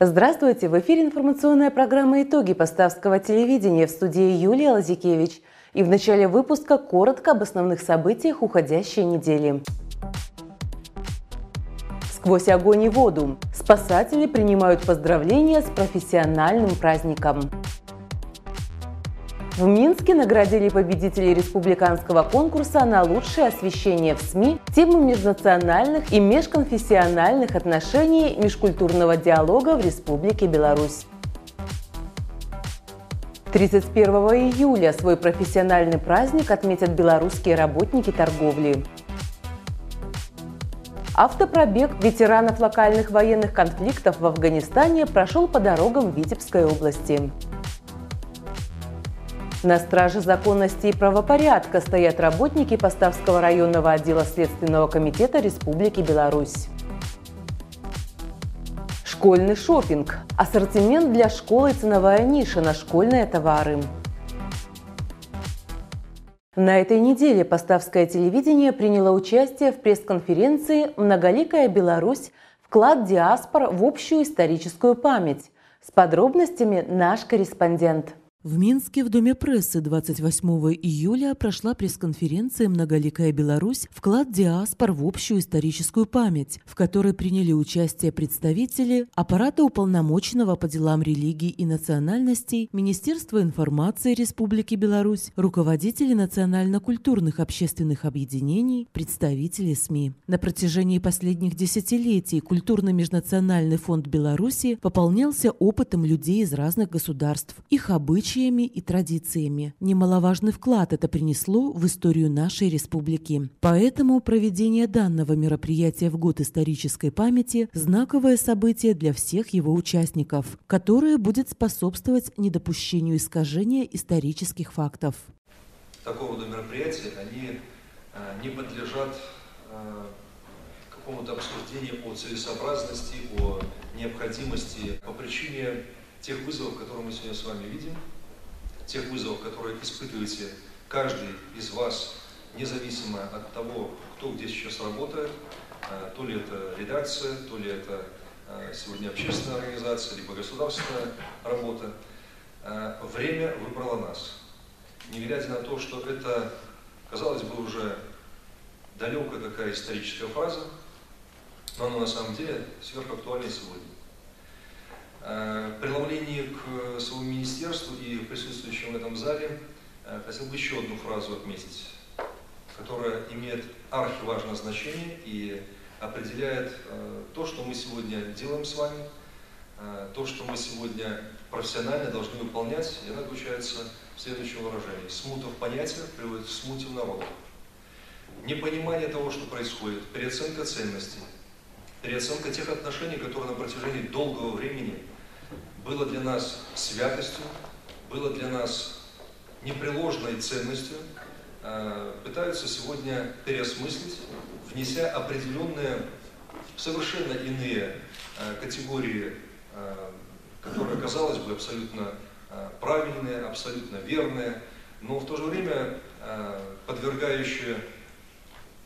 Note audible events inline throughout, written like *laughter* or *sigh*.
Здравствуйте! В эфире информационная программа «Итоги поставского телевидения» в студии Юлия Лазикевич. И в начале выпуска коротко об основных событиях уходящей недели. Сквозь огонь и воду. Спасатели принимают поздравления с профессиональным праздником. В Минске наградили победителей республиканского конкурса на лучшее освещение в СМИ тему межнациональных и межконфессиональных отношений межкультурного диалога в Республике Беларусь. 31 июля свой профессиональный праздник отметят белорусские работники торговли. Автопробег ветеранов локальных военных конфликтов в Афганистане прошел по дорогам Витебской области. На страже законности и правопорядка стоят работники Поставского районного отдела Следственного комитета Республики Беларусь. Школьный шопинг. Ассортимент для школы и ценовая ниша на школьные товары. На этой неделе Поставское телевидение приняло участие в пресс-конференции «Многоликая Беларусь. Вклад диаспор в общую историческую память». С подробностями наш корреспондент. В Минске в Доме прессы 28 июля прошла пресс-конференция «Многоликая Беларусь. Вклад диаспор в общую историческую память», в которой приняли участие представители аппарата уполномоченного по делам религий и национальностей, Министерства информации Республики Беларусь, руководители национально-культурных общественных объединений, представители СМИ. На протяжении последних десятилетий культурно-межнациональный фонд Беларуси пополнялся опытом людей из разных государств, их обычаев, обычаями и традициями. Немаловажный вклад это принесло в историю нашей республики. Поэтому проведение данного мероприятия в год исторической памяти – знаковое событие для всех его участников, которое будет способствовать недопущению искажения исторических фактов. Такого рода мероприятия, они э, не подлежат э, какому-то обсуждению о целесообразности, о необходимости по причине тех вызовов, которые мы сегодня с вами видим, тех вызовов, которые испытываете каждый из вас, независимо от того, кто где сейчас работает, а, то ли это редакция, то ли это а, сегодня общественная организация, либо государственная работа, а, время выбрало нас. Не глядя на то, что это, казалось бы, уже далекая такая историческая фраза, но она на самом деле сверхактуальна сегодня. Э, преломлении к своему министерству и присутствующим в этом зале э, хотел бы еще одну фразу отметить, которая имеет архиважное значение и определяет э, то, что мы сегодня делаем с вами, то, что мы сегодня профессионально должны выполнять, и она заключается в следующем выражении. Смута в понятиях приводит к смуте в народу. Непонимание того, что происходит, переоценка ценностей, переоценка тех отношений, которые на протяжении долгого времени было для нас святостью, было для нас непреложной ценностью, а, пытаются сегодня переосмыслить, внеся определенные, совершенно иные а, категории, а, которые, казалось бы, абсолютно правильные, абсолютно верные, но в то же время подвергающие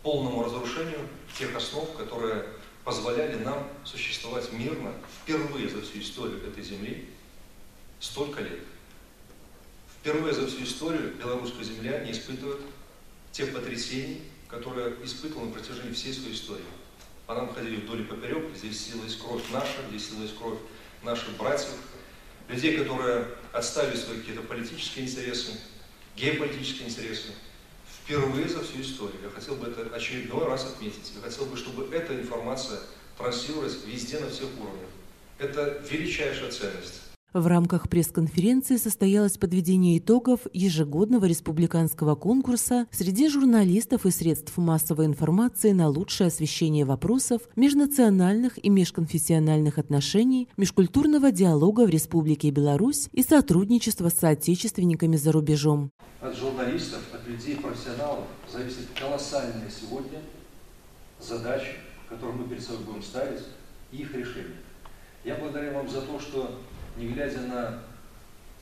полному разрушению тех основ, которые позволяли нам существовать мирно впервые за всю историю этой земли столько лет. Впервые за всю историю белорусская земля не испытывает тех потрясений, которые испытывала на протяжении всей своей истории. По нам ходили вдоль и поперек, здесь силилась кровь наша, здесь силилась кровь наших братьев, людей, которые отставили свои какие-то политические интересы, геополитические интересы, впервые за всю историю. Я хотел бы это очередной раз отметить. Я хотел бы, чтобы эта информация транслировалась везде, на всех уровнях. Это величайшая ценность. В рамках пресс-конференции состоялось подведение итогов ежегодного республиканского конкурса среди журналистов и средств массовой информации на лучшее освещение вопросов межнациональных и межконфессиональных отношений, межкультурного диалога в Республике Беларусь и сотрудничества с соотечественниками за рубежом. От журналистов, от людей, профессионалов зависит колоссальная сегодня задача, которую мы перед собой будем ставить, и их решение. Я благодарю вам за то, что не глядя на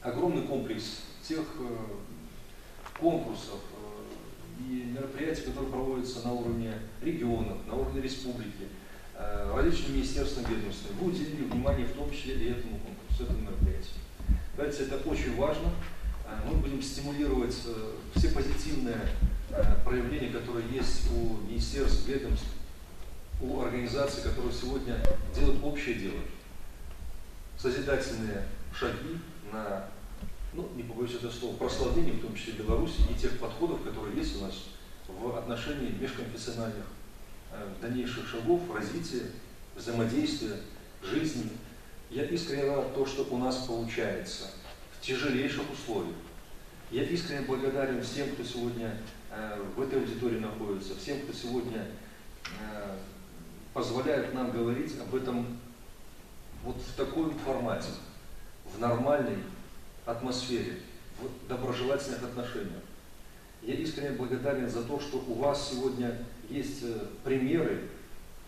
огромный комплекс тех э, конкурсов э, и мероприятий, которые проводятся на уровне регионов, на уровне республики, э, различными министерствами, ведомствами. Вы уделили внимание в том числе и этому конкурсу, этому мероприятию. Кажется, это очень важно. Мы будем стимулировать все позитивные проявления, которые есть у министерств, ведомств, у организаций, которые сегодня делают общее дело. Созидательные шаги на, ну, не побоюсь этого слова, прославление, в том числе Беларуси, и тех подходов, которые есть у нас в отношении межконфессиональных э, дальнейших шагов, развития, взаимодействия, жизни. Я искренне рад то, что у нас получается в тяжелейших условиях. Я искренне благодарен всем, кто сегодня э, в этой аудитории находится, всем, кто сегодня э, позволяет нам говорить об этом вот в таком формате, в нормальной атмосфере, в доброжелательных отношениях. Я искренне благодарен за то, что у вас сегодня есть э, примеры,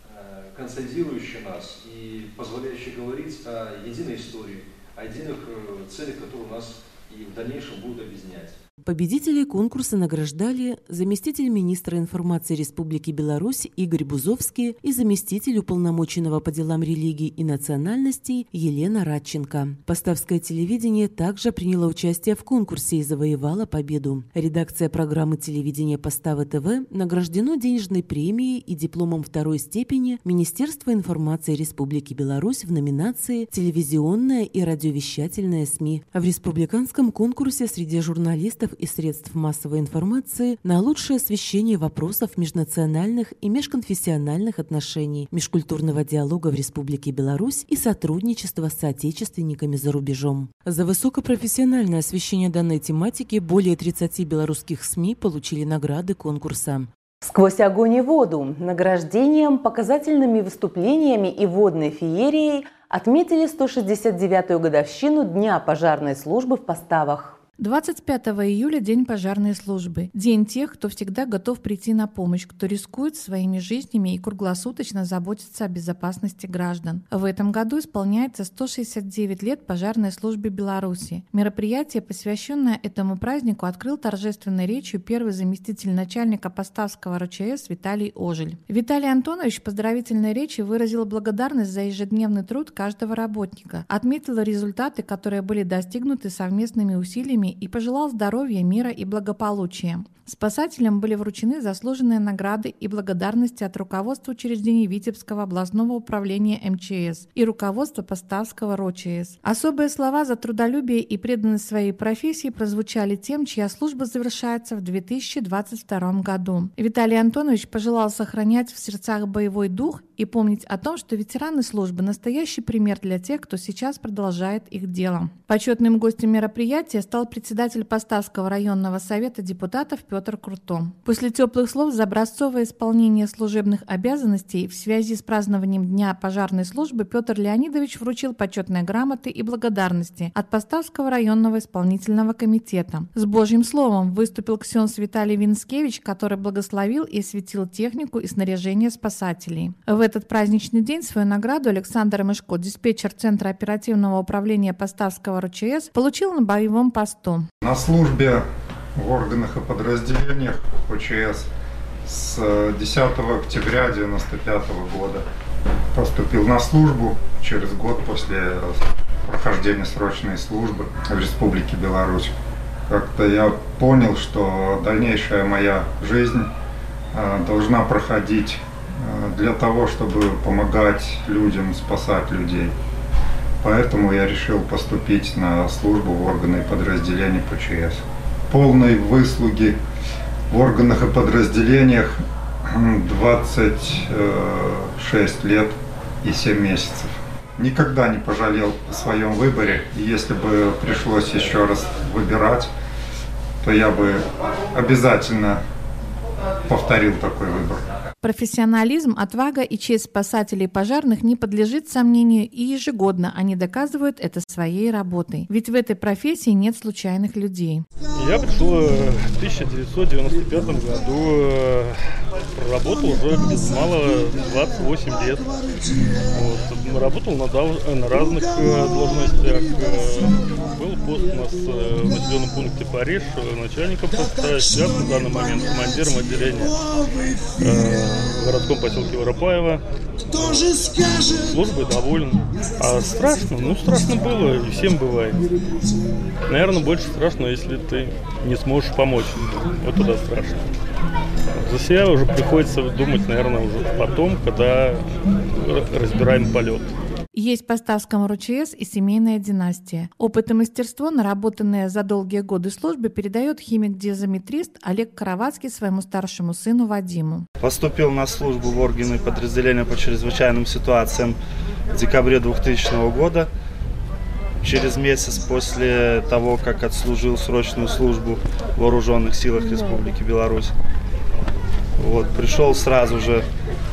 э, консолидирующие нас и позволяющие говорить о единой истории, о единых э, целях, которые у нас и в дальнейшем будут объединять. Победителей конкурса награждали заместитель министра информации Республики Беларусь Игорь Бузовский и заместитель уполномоченного по делам религии и национальностей Елена Радченко. Поставское телевидение также приняло участие в конкурсе и завоевало победу. Редакция программы телевидения Поставы ТВ награждено денежной премией и дипломом второй степени Министерства информации Республики Беларусь в номинации «Телевизионная и радиовещательная СМИ». В республиканском конкурсе среди журналистов журналистов и средств массовой информации на лучшее освещение вопросов межнациональных и межконфессиональных отношений, межкультурного диалога в Республике Беларусь и сотрудничества с соотечественниками за рубежом. За высокопрофессиональное освещение данной тематики более 30 белорусских СМИ получили награды конкурса. Сквозь огонь и воду, награждением, показательными выступлениями и водной феерией отметили 169-ю годовщину Дня пожарной службы в поставах. 25 июля – День пожарной службы. День тех, кто всегда готов прийти на помощь, кто рискует своими жизнями и круглосуточно заботится о безопасности граждан. В этом году исполняется 169 лет пожарной службе Беларуси. Мероприятие, посвященное этому празднику, открыл торжественной речью первый заместитель начальника Поставского РЧС Виталий Ожель. Виталий Антонович в поздравительной речи выразил благодарность за ежедневный труд каждого работника, отметил результаты, которые были достигнуты совместными усилиями и пожелал здоровья, мира и благополучия. Спасателям были вручены заслуженные награды и благодарности от руководства учреждений Витебского областного управления МЧС и руководства Поставского РОЧС. Особые слова за трудолюбие и преданность своей профессии прозвучали тем, чья служба завершается в 2022 году. Виталий Антонович пожелал сохранять в сердцах боевой дух и помнить о том, что ветераны службы – настоящий пример для тех, кто сейчас продолжает их дело. Почетным гостем мероприятия стал председатель Поставского районного совета депутатов Петр Круто. После теплых слов за образцовое исполнение служебных обязанностей в связи с празднованием Дня пожарной службы Петр Леонидович вручил почетные грамоты и благодарности от Поставского районного исполнительного комитета. С Божьим словом выступил ксенс Виталий Винскевич, который благословил и осветил технику и снаряжение спасателей. В этот праздничный день свою награду Александр Мышко, диспетчер Центра оперативного управления Поставского РЧС, получил на боевом посту. На службе в органах и подразделениях ОЧС с 10 октября 1995 года. Поступил на службу через год после прохождения срочной службы в Республике Беларусь. Как-то я понял, что дальнейшая моя жизнь э, должна проходить э, для того, чтобы помогать людям, спасать людей. Поэтому я решил поступить на службу в органы и подразделения ПЧС. Полной выслуги в органах и подразделениях 26 лет и 7 месяцев. Никогда не пожалел о своем выборе. Если бы пришлось еще раз выбирать, то я бы обязательно повторил такой выбор. Профессионализм, отвага и честь спасателей и пожарных не подлежит сомнению, и ежегодно они доказывают это своей работой. Ведь в этой профессии нет случайных людей. Я пришел э, в 1995 году, э, проработал уже без малого 28 лет. Вот. Работал на, на разных э, должностях. Был пост у нас в населенном пункте Париж начальником поста, сейчас на данный момент командиром отделения в городском поселке Воропаево. Службой доволен. А страшно? Ну, страшно было, и всем бывает. Наверное, больше страшно, если ты не сможешь помочь. Вот туда страшно. За себя уже приходится думать, наверное, уже потом, когда разбираем полет. Есть по Ставскому РУЧС и семейная династия. Опыт и мастерство, наработанное за долгие годы службы, передает химик-диазометрист Олег Каравацкий своему старшему сыну Вадиму. Поступил на службу в органы подразделения по чрезвычайным ситуациям в декабре 2000 года. Через месяц после того, как отслужил срочную службу в Вооруженных силах Республики Беларусь. Вот, пришел сразу же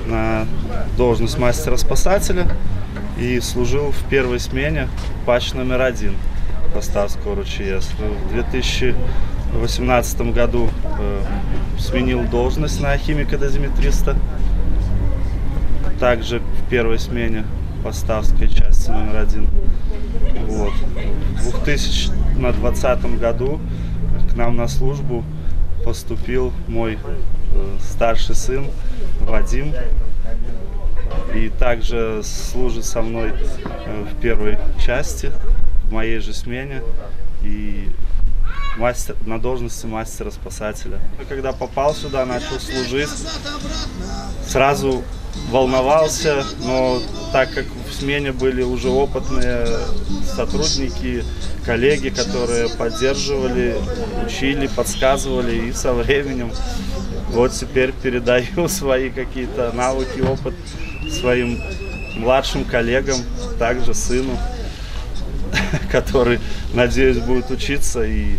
на должность мастера-спасателя и служил в первой смене патч номер один Поставского РУЧС. В 2018 году э, сменил должность на химика-дозиметриста. Также в первой смене Поставской части номер один. В 2020 году к нам на службу поступил мой э, старший сын Вадим и также служит со мной э, в первой части, в моей же смене, и мастер, на должности мастера-спасателя. Когда попал сюда, начал служить, сразу волновался, но так как в смене были уже опытные сотрудники, коллеги, которые поддерживали, учили, подсказывали, и со временем вот теперь передаю *laughs* свои какие-то навыки, опыт своим младшим коллегам, также сыну, *laughs* который, надеюсь, будет учиться и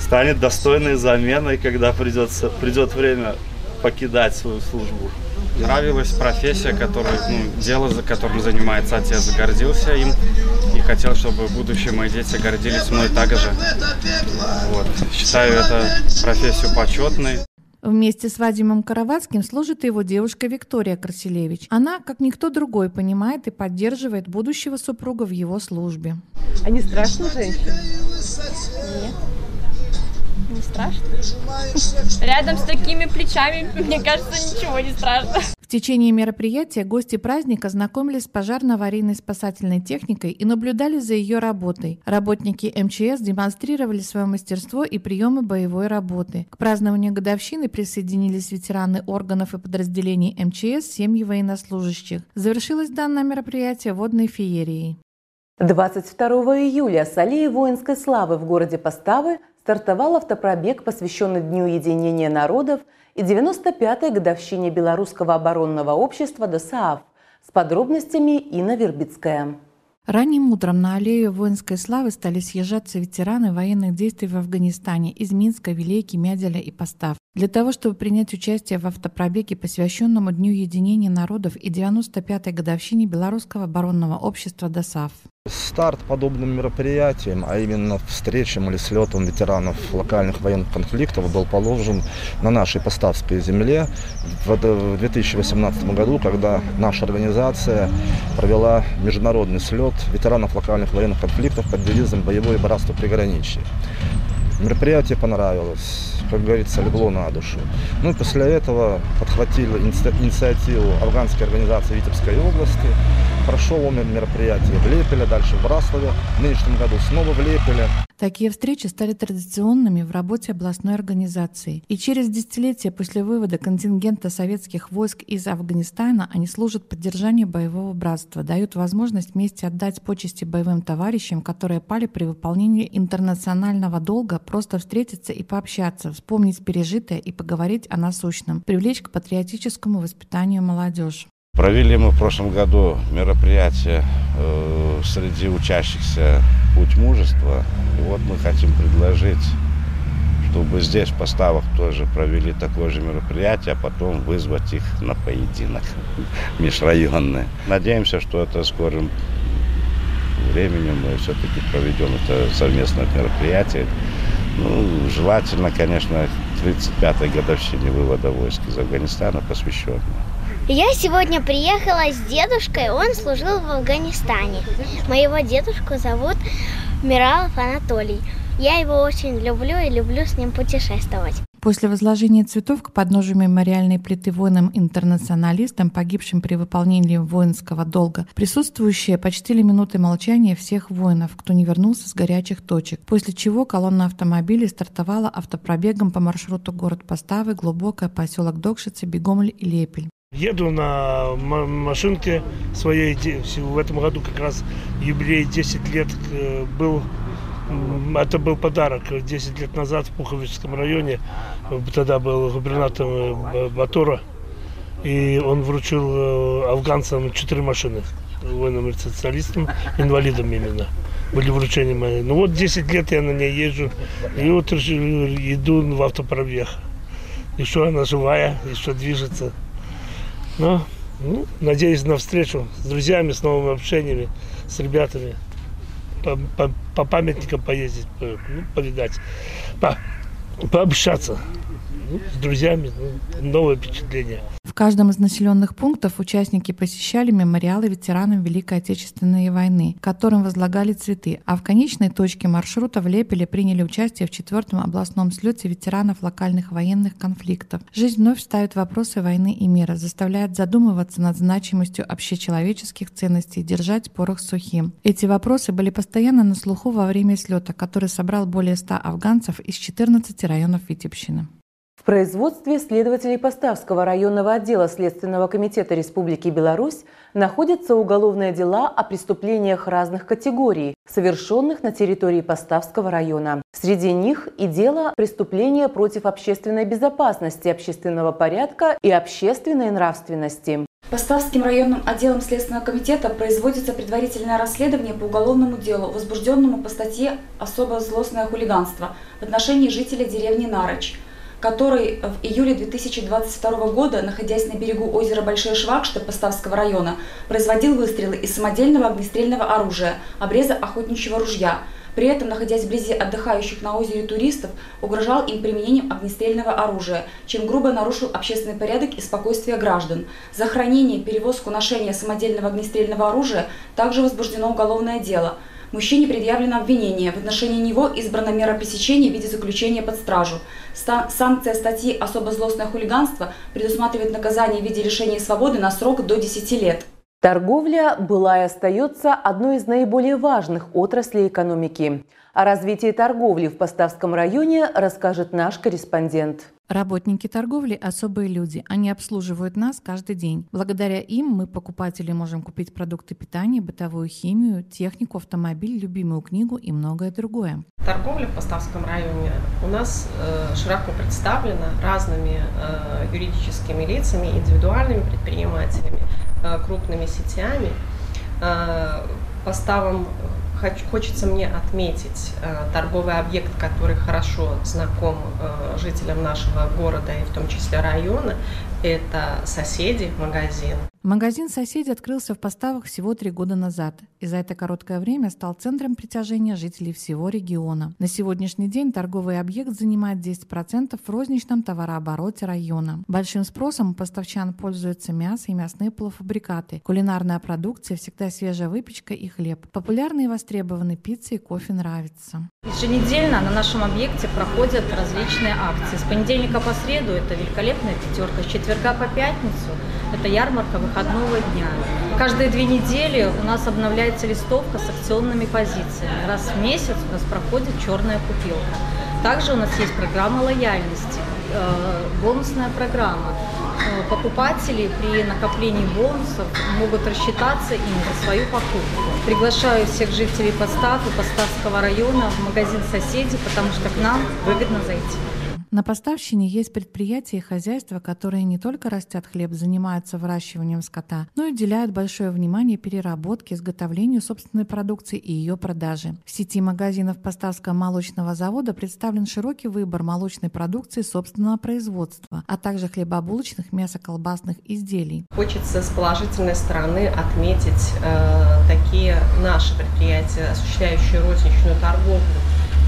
станет достойной заменой, когда придется, придет время покидать свою службу. Нравилась профессия, которая, ну, дело, за которым занимается отец, гордился им и хотел, чтобы будущие мои дети гордились мной также. Вот. Считаю эту профессию почетной. Вместе с Вадимом Каравацким служит его девушка Виктория Красилевич. Она, как никто другой, понимает и поддерживает будущего супруга в его службе. А не страшно женщин? Нет. Не страшно. Рядом с такими плечами, мне кажется, ничего не страшно. В течение мероприятия гости праздника знакомились с пожарно-аварийной спасательной техникой и наблюдали за ее работой. Работники МЧС демонстрировали свое мастерство и приемы боевой работы. К празднованию годовщины присоединились ветераны органов и подразделений МЧС, семьи военнослужащих. Завершилось данное мероприятие водной феерией. 22 июля с аллеи воинской славы в городе Поставы стартовал автопробег, посвященный Дню единения народов и 95-й годовщине Белорусского оборонного общества ДОСААФ. С подробностями Инна Вербицкая. Ранним утром на аллею воинской славы стали съезжаться ветераны военных действий в Афганистане из Минска, Вилейки, Мяделя и Постав. Для того, чтобы принять участие в автопробеге, посвященному Дню единения народов и 95-й годовщине Белорусского оборонного общества ДОСАФ. Старт подобным мероприятиям, а именно встречам или слетам ветеранов локальных военных конфликтов был положен на нашей поставской земле в 2018 году, когда наша организация провела международный слет ветеранов локальных военных конфликтов под девизом «Боевое братство приграничья». Мероприятие понравилось, как говорится, легло на душу. Ну и после этого подхватили инициативу афганской организации Витебской области. Прошел мероприятие в Лепеле, дальше в Браславе. В нынешнем году снова в Лепеле. Такие встречи стали традиционными в работе областной организации. И через десятилетия после вывода контингента советских войск из Афганистана они служат поддержанию боевого братства, дают возможность вместе отдать почести боевым товарищам, которые пали при выполнении интернационального долга, просто встретиться и пообщаться, вспомнить пережитое и поговорить о насущном, привлечь к патриотическому воспитанию молодежь. Провели мы в прошлом году мероприятие э, среди учащихся «Путь мужества». И вот мы хотим предложить, чтобы здесь в поставах тоже провели такое же мероприятие, а потом вызвать их на поединок *laughs* межрайонный. Надеемся, что это скорым временем мы все-таки проведем это совместное мероприятие. Ну, желательно, конечно, 35-й годовщине вывода войск из Афганистана посвященное. Я сегодня приехала с дедушкой, он служил в Афганистане. Моего дедушку зовут Миралов Анатолий. Я его очень люблю и люблю с ним путешествовать. После возложения цветов к подножию мемориальной плиты воинам-интернационалистам, погибшим при выполнении воинского долга, присутствующие почтили минуты молчания всех воинов, кто не вернулся с горячих точек, после чего колонна автомобилей стартовала автопробегом по маршруту город Поставы, Глубокое, поселок Докшицы, Бегомль и Лепель. Еду на машинке своей, в этом году как раз юбилей 10 лет э, был, это был подарок 10 лет назад в Пуховическом районе, тогда был губернатор э, Батура, и он вручил э, афганцам четыре машины, воинам и социалистам, инвалидам именно были вручения мои. Ну вот 10 лет я на ней езжу, и вот иду в автопробег. Еще она живая, еще движется. Но, ну, надеюсь на встречу с друзьями, с новыми общениями, с ребятами. По, по, по памятникам поездить, по, ну, повидать, по, пообщаться ну, с друзьями, ну, новые впечатления. Каждом из населенных пунктов участники посещали мемориалы ветеранам Великой Отечественной войны, которым возлагали цветы, а в конечной точке маршрута в Лепеле приняли участие в четвертом областном слете ветеранов локальных военных конфликтов. Жизнь вновь ставит вопросы войны и мира, заставляет задумываться над значимостью общечеловеческих ценностей держать порох сухим. Эти вопросы были постоянно на слуху во время слета, который собрал более 100 афганцев из 14 районов Витебщины. В производстве следователей Поставского районного отдела Следственного комитета Республики Беларусь находятся уголовные дела о преступлениях разных категорий, совершенных на территории Поставского района. Среди них и дело преступления против общественной безопасности, общественного порядка и общественной нравственности. Поставским районным отделом Следственного комитета производится предварительное расследование по уголовному делу, возбужденному по статье «Особо злостное хулиганство» в отношении жителя деревни Нарыч – который в июле 2022 года, находясь на берегу озера Большой Швакшта Поставского района, производил выстрелы из самодельного огнестрельного оружия, обреза охотничьего ружья. При этом, находясь вблизи отдыхающих на озере туристов, угрожал им применением огнестрельного оружия, чем грубо нарушил общественный порядок и спокойствие граждан. За хранение, перевозку, ношение самодельного огнестрельного оружия также возбуждено уголовное дело – Мужчине предъявлено обвинение. В отношении него избрана мера пресечения в виде заключения под стражу. Санкция статьи «Особо злостное хулиганство» предусматривает наказание в виде лишения свободы на срок до 10 лет. Торговля была и остается одной из наиболее важных отраслей экономики. О развитии торговли в Поставском районе расскажет наш корреспондент. Работники торговли – особые люди. Они обслуживают нас каждый день. Благодаря им мы, покупатели, можем купить продукты питания, бытовую химию, технику, автомобиль, любимую книгу и многое другое. Торговля в Поставском районе у нас э, широко представлена разными э, юридическими лицами, индивидуальными предпринимателями – Э, крупными сетями. Э, Поставом хочется мне отметить э, торговый объект, который хорошо знаком жителям нашего города и в том числе района. Это соседи магазин. Магазин «Соседи» открылся в поставах всего три года назад и за это короткое время стал центром притяжения жителей всего региона. На сегодняшний день торговый объект занимает 10% в розничном товарообороте района. Большим спросом у поставчан пользуются мясо и мясные полуфабрикаты. Кулинарная продукция, всегда свежая выпечка и хлеб. Популярны и востребованы пицца и кофе нравится. Еженедельно на нашем объекте проходят различные акции. С понедельника по среду это великолепная пятерка, с четверга по пятницу это ярмарка выходного дня. Каждые две недели у нас обновляется листовка с акционными позициями. Раз в месяц у нас проходит черная купилка. Также у нас есть программа лояльности, э, бонусная программа. Э, покупатели при накоплении бонусов могут рассчитаться им за свою покупку. Приглашаю всех жителей Постав и Поставского района в магазин соседей, потому что к нам выгодно зайти. На поставщине есть предприятия и хозяйства, которые не только растят хлеб, занимаются выращиванием скота, но и уделяют большое внимание переработке, изготовлению собственной продукции и ее продаже. В сети магазинов Поставского молочного завода представлен широкий выбор молочной продукции собственного производства, а также хлебобулочных, мясоколбасных изделий. Хочется с положительной стороны отметить э, такие наши предприятия, осуществляющие розничную торговлю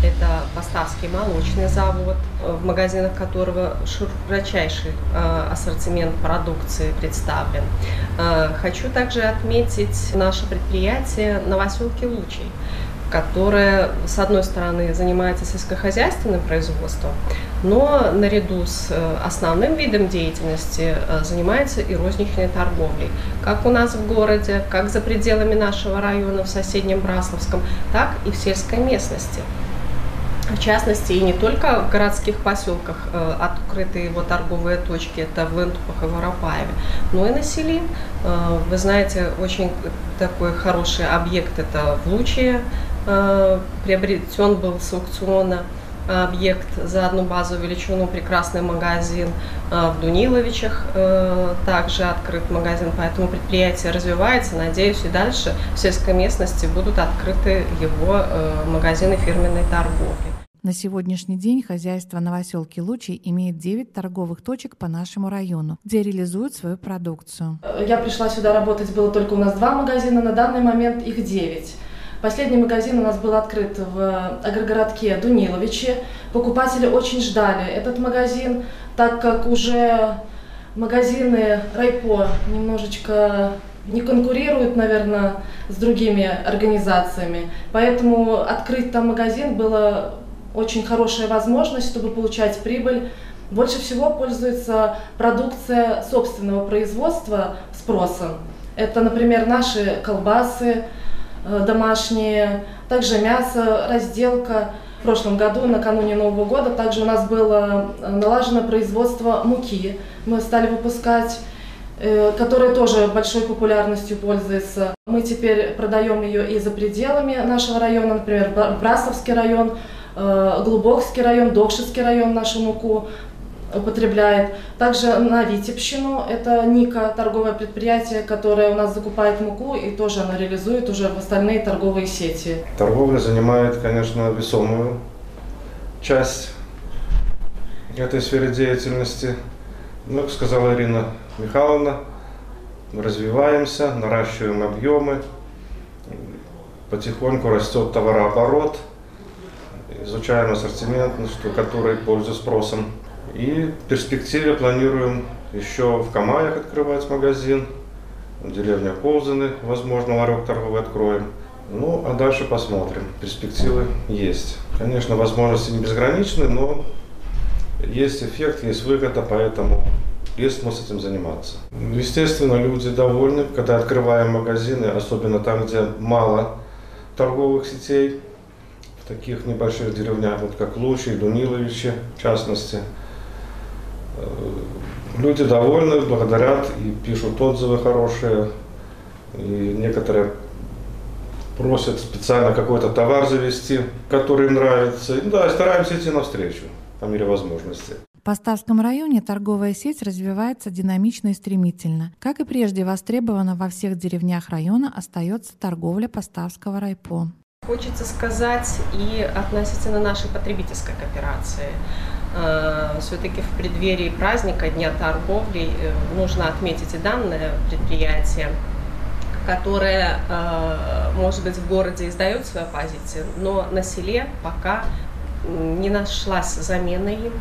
это Поставский молочный завод, э, в магазинах которого широчайший э, ассортимент продукции представлен. Э, хочу также отметить наше предприятие Новоселки Лучей. которая, с одной стороны, занимается сельскохозяйственным производством, но наряду с основным видом деятельности занимается и розничной торговлей. Как у нас в городе, как за пределами нашего района в соседнем Брасловском, так и в сельской местности. В частности, и не только в городских поселках э, открыты его торговые точки, это в Интупах и Воропаеве, но и на селе. Э, вы знаете, очень такой хороший объект, это в Луче, э, приобретен был с аукциона объект за одну базу величину, прекрасный магазин э, в Дуниловичах, также открыт магазин, поэтому предприятие развивается, надеюсь, и дальше в сельской местности будут открыты его магазины фирменной торговли. На сегодняшний день хозяйство Новоселки Лучи имеет 9 торговых точек по нашему району, где реализуют свою продукцию. Я пришла сюда работать, было только у нас два магазина, на данный момент их 9. Последний магазин у нас был открыт в агрогородке Дуниловиче. Покупатели очень ждали этот магазин, так как уже магазины Райпо немножечко не конкурируют, наверное, с другими организациями. Поэтому открыть там магазин было очень хорошая возможность, чтобы получать прибыль. Больше всего пользуется продукция собственного производства спросом. Это, например, наши колбасы э, домашние, также мясо, разделка. В прошлом году, накануне Нового года, также у нас было э, налажено производство муки. Мы стали выпускать э, которая тоже большой популярностью пользуется. Мы теперь продаем ее и за пределами нашего района, например, Брасовский район, Глубокский район, Докшинский район нашу муку употребляет. Также на Витебщину, это Ника, торговое предприятие, которое у нас закупает муку и тоже она реализует уже в остальные торговые сети. Торговля занимает, конечно, весомую часть этой сферы деятельности. Ну, как сказала Ирина Михайловна, мы развиваемся, наращиваем объемы, потихоньку растет товарооборот – изучаем ассортимент, что, который пользуется спросом. И в перспективе планируем еще в Камаях открывать магазин, в деревне Ползаны, возможно, ларек торговый откроем. Ну, а дальше посмотрим. Перспективы есть. Конечно, возможности не безграничны, но есть эффект, есть выгода, поэтому есть смысл этим заниматься. Естественно, люди довольны, когда открываем магазины, особенно там, где мало торговых сетей, таких небольших деревнях, вот как Лучи Дуниловичи, в частности. Э, люди довольны, благодарят и пишут отзывы хорошие. И некоторые просят специально какой-то товар завести, который им нравится. Да, стараемся идти навстречу по мере возможности. В Поставском районе торговая сеть развивается динамично и стремительно. Как и прежде востребована во всех деревнях района остается торговля Поставского райпо. Хочется сказать и относительно нашей потребительской кооперации. Э, Все-таки в преддверии праздника Дня торговли э, нужно отметить и данное предприятие, которое, э, может быть, в городе издает свою позицию, но на селе пока не нашлась замена им.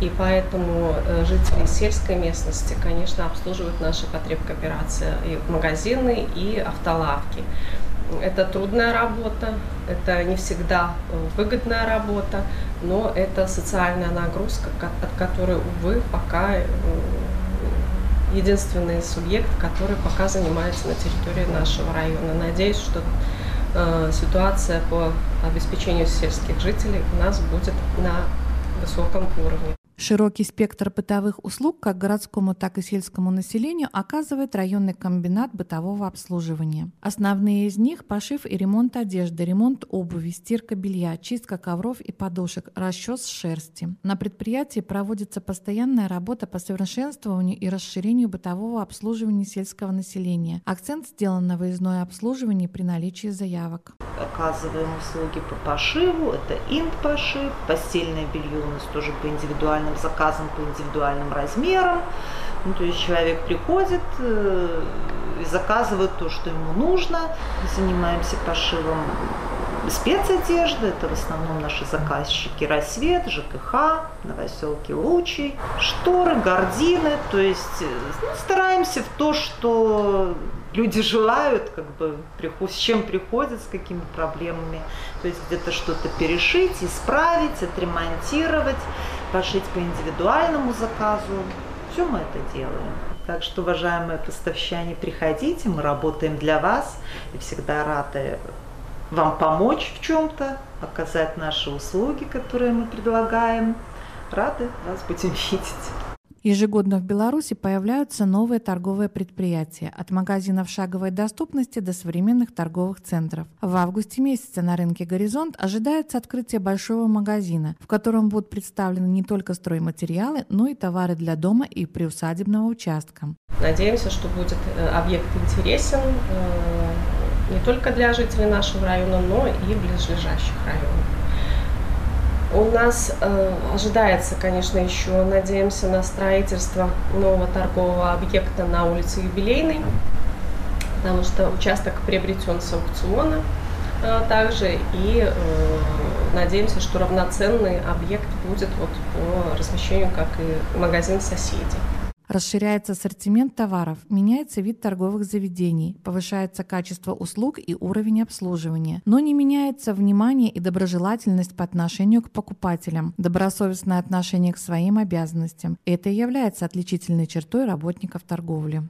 И поэтому жители сельской местности, конечно, обслуживают наши потребкооперации, и магазины, и автолавки. Это трудная работа, это не всегда э, выгодная работа, но это социальная нагрузка, от которой, увы, пока э, единственный субъект, который пока занимается на территории нашего района. Надеюсь, что э, ситуация по обеспечению сельских жителей у нас будет на высоком уровне. Широкий спектр бытовых услуг как городскому, так и сельскому населению оказывает районный комбинат бытового обслуживания. Основные из них – пошив и ремонт одежды, ремонт обуви, стирка белья, чистка ковров и подушек, расчес шерсти. На предприятии проводится постоянная работа по совершенствованию и расширению бытового обслуживания сельского населения. Акцент сделан на выездное обслуживание при наличии заявок. Оказываем услуги по пошиву, это инт-пошив, постельное белье у нас тоже по индивидуальному индивидуальным заказом по индивидуальным размерам. Ну, то есть человек приходит э, и заказывает то, что ему нужно. Занимаемся пошивом спецодежды, это в основном наши заказчики Рассвет, ЖКХ, Новоселки Лучи, шторы, гардины, то есть ну, стараемся в то, что люди желают, как бы, с чем приходят, с какими проблемами. То есть где-то что-то перешить, исправить, отремонтировать, пошить по индивидуальному заказу. Все мы это делаем. Так что, уважаемые поставщане, приходите, мы работаем для вас и всегда рады вам помочь в чем-то, оказать наши услуги, которые мы предлагаем. Рады вас будем *laughs* видеть. Ежегодно в Беларуси появляются новые торговые предприятия, от магазинов шаговой доступности до современных торговых центров. В августе месяце на рынке «Горизонт» ожидается открытие большого магазина, в котором будут представлены не только стройматериалы, но и товары для дома и приусадебного участка. Надеемся, что будет э, объект интересен э, не только для жителей нашего района, но и близлежащих районов. У нас э, ожидается, конечно, еще, надеемся, на строительство нового торгового объекта на улице Юбилейной, потому что участок приобретен с аукциона э, также, и э, надеемся, что равноценный объект будет вот по размещению, как и магазин соседей. Расширяется ассортимент товаров, меняется вид торговых заведений, повышается качество услуг и уровень обслуживания, но не меняется внимание и доброжелательность по отношению к покупателям, добросовестное отношение к своим обязанностям. Это и является отличительной чертой работников торговли.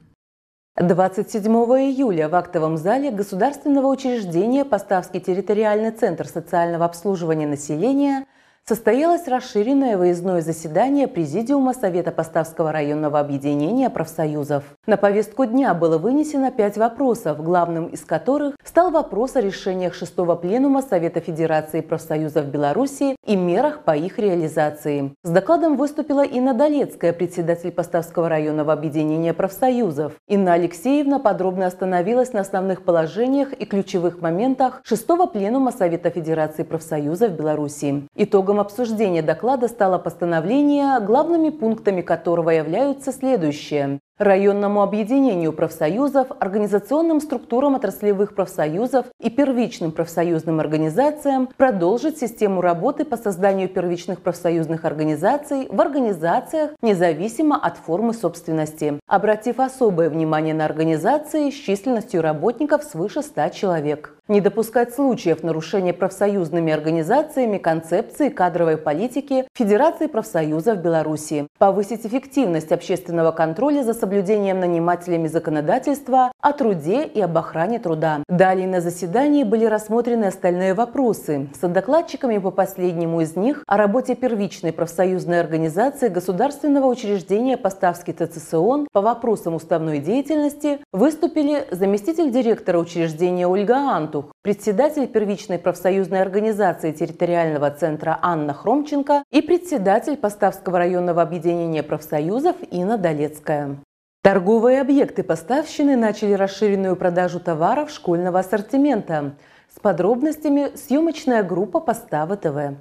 27 июля в актовом зале Государственного учреждения Поставский территориальный центр социального обслуживания населения – состоялось расширенное выездное заседание Президиума Совета Поставского районного объединения профсоюзов. На повестку дня было вынесено пять вопросов, главным из которых стал вопрос о решениях шестого пленума Совета Федерации профсоюзов Беларуси и мерах по их реализации. С докладом выступила Инна Долецкая, председатель Поставского районного объединения профсоюзов. Инна Алексеевна подробно остановилась на основных положениях и ключевых моментах шестого пленума Совета Федерации профсоюзов Беларуси. Итогом Итогом обсуждения доклада стало постановление, главными пунктами которого являются следующие. Районному объединению профсоюзов, организационным структурам отраслевых профсоюзов и первичным профсоюзным организациям продолжить систему работы по созданию первичных профсоюзных организаций в организациях независимо от формы собственности, обратив особое внимание на организации с численностью работников свыше 100 человек. Не допускать случаев нарушения профсоюзными организациями концепции кадровой политики Федерации профсоюзов Беларуси. Повысить эффективность общественного контроля за соблюдением нанимателями законодательства о труде и об охране труда. Далее на заседании были рассмотрены остальные вопросы. С докладчиками по последнему из них о работе первичной профсоюзной организации государственного учреждения Поставский ТЦСОН по вопросам уставной деятельности выступили заместитель директора учреждения Ольга Ант, Антух, председатель первичной профсоюзной организации территориального центра Анна Хромченко и председатель Поставского районного объединения профсоюзов Инна Долецкая. Торговые объекты поставщины начали расширенную продажу товаров школьного ассортимента. С подробностями съемочная группа Постава ТВ.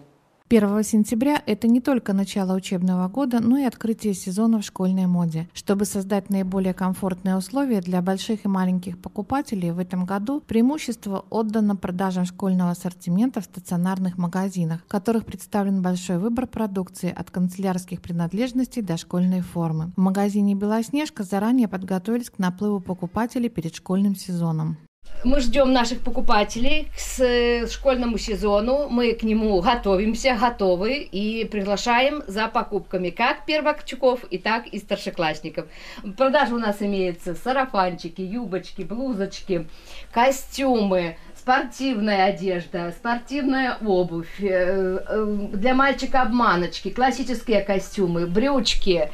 1 сентября – это не только начало учебного года, но и открытие сезона в школьной моде. Чтобы создать наиболее комфортные условия для больших и маленьких покупателей, в этом году преимущество отдано продажам школьного ассортимента в стационарных магазинах, в которых представлен большой выбор продукции от канцелярских принадлежностей до школьной формы. В магазине «Белоснежка» заранее подготовились к наплыву покупателей перед школьным сезоном. Мы ждем наших покупателей к школьному сезону. Мы к нему готовимся, готовы и приглашаем за покупками как первокчуков и так и старшеклассников. В продаже у нас имеются сарафанчики, юбочки, блузочки, костюмы, спортивная одежда, спортивная обувь, э, э, для мальчика обманочки, классические костюмы, брючки.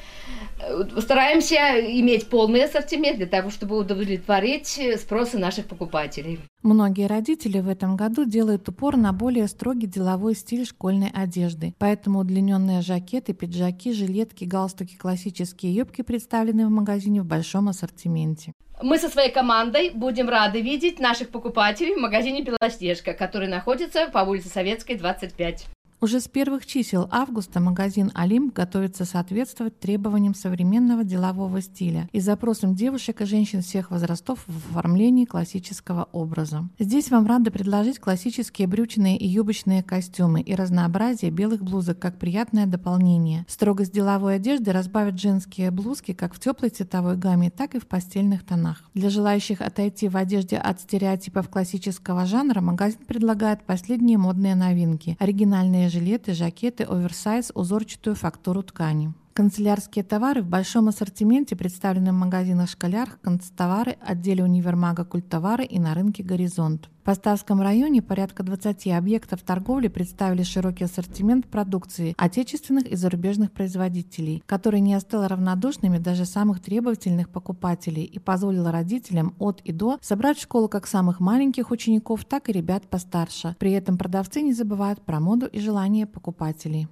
Э, стараемся иметь полный ассортимент для того, чтобы удовлетворить спросы наших покупателей. Многие родители в этом году делают упор на более строгий деловой стиль школьной одежды. Поэтому удлиненные жакеты, пиджаки, жилетки, галстуки, классические юбки представлены в магазине в большом ассортименте. Мы со своей командой будем рады видеть наших покупателей в магазине «Белоснежка», который находится по улице Советской, 25. Уже с первых чисел августа магазин «Олимп» готовится соответствовать требованиям современного делового стиля и запросам девушек и женщин всех возрастов в оформлении классического образа. Здесь вам рады предложить классические брючные и юбочные костюмы и разнообразие белых блузок как приятное дополнение. Строгость деловой одежды разбавят женские блузки как в теплой цветовой гамме, так и в постельных тонах. Для желающих отойти в одежде от стереотипов классического жанра магазин предлагает последние модные новинки – оригинальные жилеты, жакеты, оверсайз, узорчатую фактуру ткани. Канцелярские товары в большом ассортименте представлены в магазинах «Школяр», «Канцтовары», отделе универмага «Культтовары» и на рынке «Горизонт». В Поставском районе порядка 20 объектов торговли представили широкий ассортимент продукции отечественных и зарубежных производителей, который не остыл равнодушными даже самых требовательных покупателей и позволил родителям от и до собрать в школу как самых маленьких учеников, так и ребят постарше. При этом продавцы не забывают про моду и желания покупателей.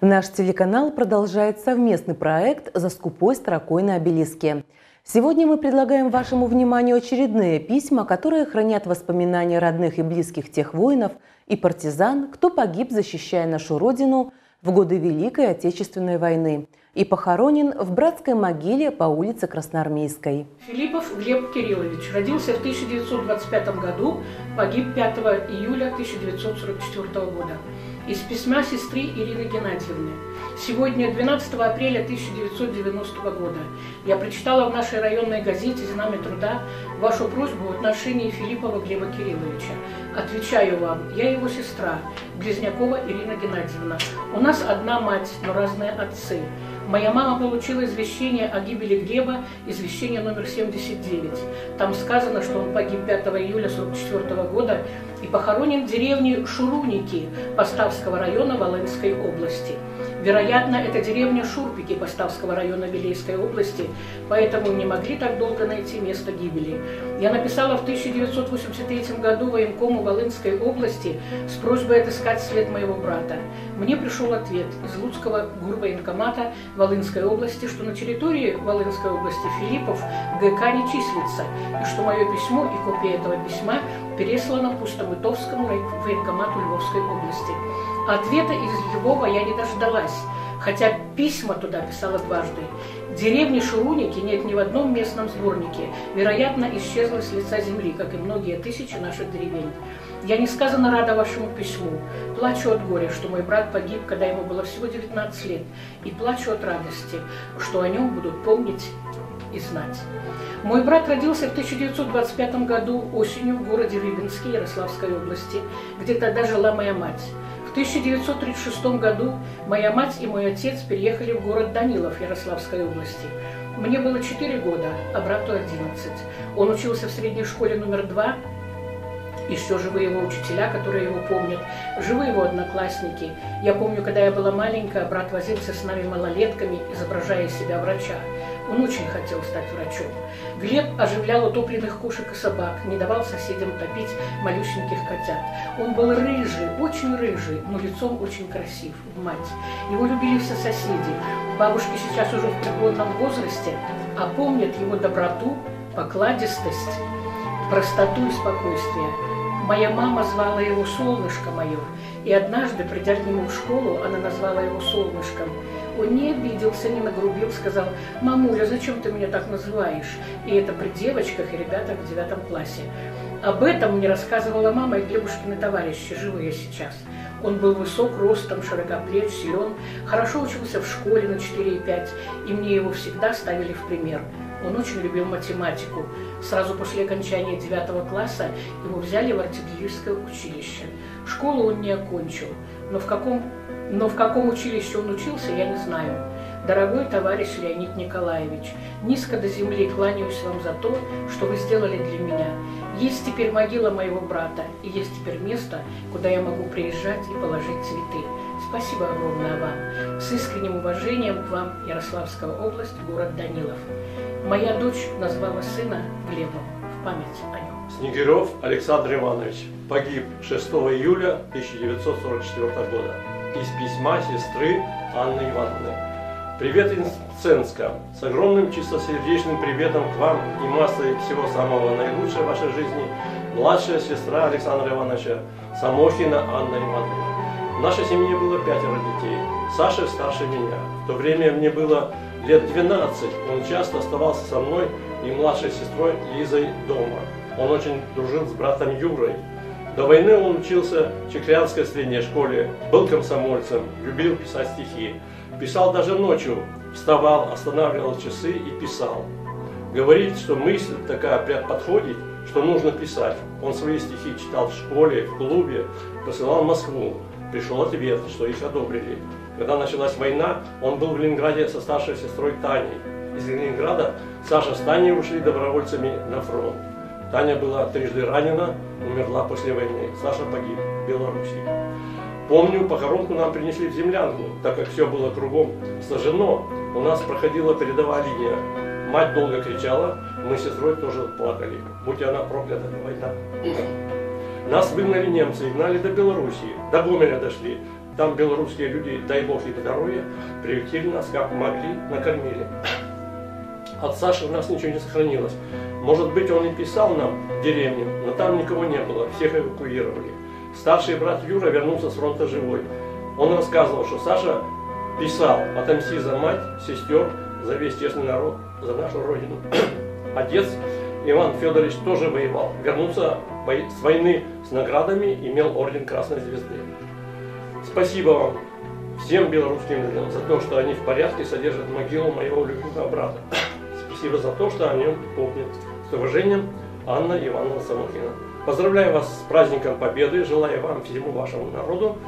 Наш телеканал продолжает совместный проект «За скупой строкой на обелиске». Сегодня мы предлагаем вашему вниманию очередные письма, которые хранят воспоминания родных и близких тех воинов и партизан, кто погиб, защищая нашу Родину в годы Великой Отечественной войны и похоронен в братской могиле по улице Красноармейской. Филиппов Глеб Кириллович родился в 1925 году, погиб 5 июля 1944 года из письма сестры Ирины Геннадьевны. Сегодня, 12 апреля 1990 года, я прочитала в нашей районной газете «Знамя труда» вашу просьбу в отношении Филиппова Глеба Кирилловича. Отвечаю вам, я его сестра, Близнякова Ирина Геннадьевна. У нас одна мать, но разные отцы. Моя мама получила извещение о гибели Глеба, извещение номер 79. Там сказано, что он погиб 5 июля 1944 года и похоронен в деревне Шуруники Поставского района Волынской области. Вероятно, это деревня Шурпики Поставского района Вилейской области, поэтому не могли так долго найти место гибели. Я написала в 1983 году военкому Волынской области с просьбой отыскать след моего брата. Мне пришел ответ из Луцкого гурвоенкомата Волынской области, что на территории Волынской области Филиппов ГК не числится, и что мое письмо и копия этого письма переслана Пустомытовскому военкомату Львовской области. Ответа из Львова я не дождалась, хотя письма туда писала дважды. Деревни Шуруники нет ни в одном местном сборнике. Вероятно, исчезла с лица земли, как и многие тысячи наших деревень. Я несказанно рада вашему письму. Плачу от горя, что мой брат погиб, когда ему было всего 19 лет. И плачу от радости, что о нем будут помнить и знать. Мой брат родился в 1925 году осенью в городе Рыбинске Ярославской области, где тогда жила моя мать. В 1936 году моя мать и мой отец переехали в город Данилов Ярославской области. Мне было 4 года, а брату 11. Он учился в средней школе номер 2, еще живы его учителя, которые его помнят, живы его одноклассники. Я помню, когда я была маленькая, брат возился с нами малолетками, изображая из себя врача. Он очень хотел стать врачом. Глеб оживлял утопленных кошек и собак, не давал соседям топить малюсеньких котят. Он был рыжий, очень рыжий, но лицом очень красив, мать. Его любили все соседи. Бабушки сейчас уже в преклонном возрасте, а помнят его доброту, покладистость, простоту и спокойствие. Моя мама звала его «Солнышко мое», и однажды, придя к нему в школу, она назвала его «Солнышком». Он не обиделся, не нагрубил, сказал, «Мамуля, зачем ты меня так называешь?» И это при девочках и ребятах в девятом классе. Об этом мне рассказывала мама и Глебушкины товарищи, живые сейчас. Он был высок ростом, широкоплеч, силен, хорошо учился в школе на 4,5, и мне его всегда ставили в пример. Он очень любил математику. Сразу после окончания девятого класса его взяли в артиллерийское училище. Школу он не окончил, но в каком но в каком училище он учился, я не знаю. Дорогой товарищ Леонид Николаевич, низко до земли кланяюсь вам за то, что вы сделали для меня. Есть теперь могила моего брата, и есть теперь место, куда я могу приезжать и положить цветы. Спасибо огромное вам. С искренним уважением к вам, Ярославская область, город Данилов. Моя дочь назвала сына Глебом в память о нем. Снегирев Александр Иванович погиб 6 июля 1944 года из письма сестры Анны Ивановны. Привет из. С огромным чистосердечным приветом к вам и массой всего самого наилучшего в вашей жизни младшая сестра Александра Ивановича Самохина Анна Ивановна. В нашей семье было пятеро детей. Саша старше меня. В то время мне было лет 12. Он часто оставался со мной и младшей сестрой Лизой дома. Он очень дружил с братом Юрой. До войны он учился в Чехлянской средней школе, был комсомольцем, любил писать стихи. Писал даже ночью, вставал, останавливал часы и писал. Говорит, что мысль такая подходит, что нужно писать. Он свои стихи читал в школе, в клубе, посылал в Москву. Пришел ответ, что их одобрили. Когда началась война, он был в Ленинграде со старшей сестрой Таней. Из Ленинграда Саша с Таней ушли добровольцами на фронт. Таня была трижды ранена, умерла после войны. Саша погиб в Беларуси. Помню, похоронку нам принесли в землянку, так как все было кругом сожжено. У нас проходила передовая линия. Мать долго кричала, мы с сестрой тоже плакали. Будь она проклята, война. Нас выгнали немцы и гнали до Белоруссии. До Гомеля дошли. Там белорусские люди, дай бог им здоровья, приютили нас как могли, накормили. От Саши у нас ничего не сохранилось. Может быть, он и писал нам в деревню, но там никого не было, всех эвакуировали. Старший брат Юра вернулся с фронта живой. Он рассказывал, что Саша писал «Отомсти за мать, сестер, за весь честный народ, за нашу Родину». *clears throat* Отец Иван Федорович тоже воевал. Вернулся с войны с наградами, имел орден Красной Звезды. Спасибо вам, всем белорусским людям, за то, что они в порядке содержат могилу моего любимого брата. Спасибо за то, что о нем помнят. С уважением, Анна Ивановна Самохина. Поздравляю вас с праздником Победы, желаю вам всему вашему народу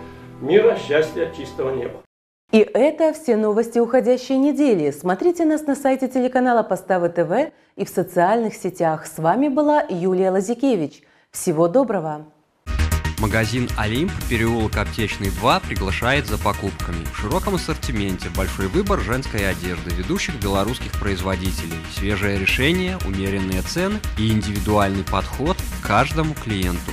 мира, счастья, чистого неба. И это все новости уходящей недели. Смотрите нас на сайте телеканала Поставы ТВ и в социальных сетях. С вами была Юлия Лазикевич. Всего доброго! Магазин «Олимп», переулок Аптечный 2 приглашает за покупками. В широком ассортименте большой выбор женской одежды ведущих белорусских производителей, свежее решение, умеренные цены и индивидуальный подход к каждому клиенту.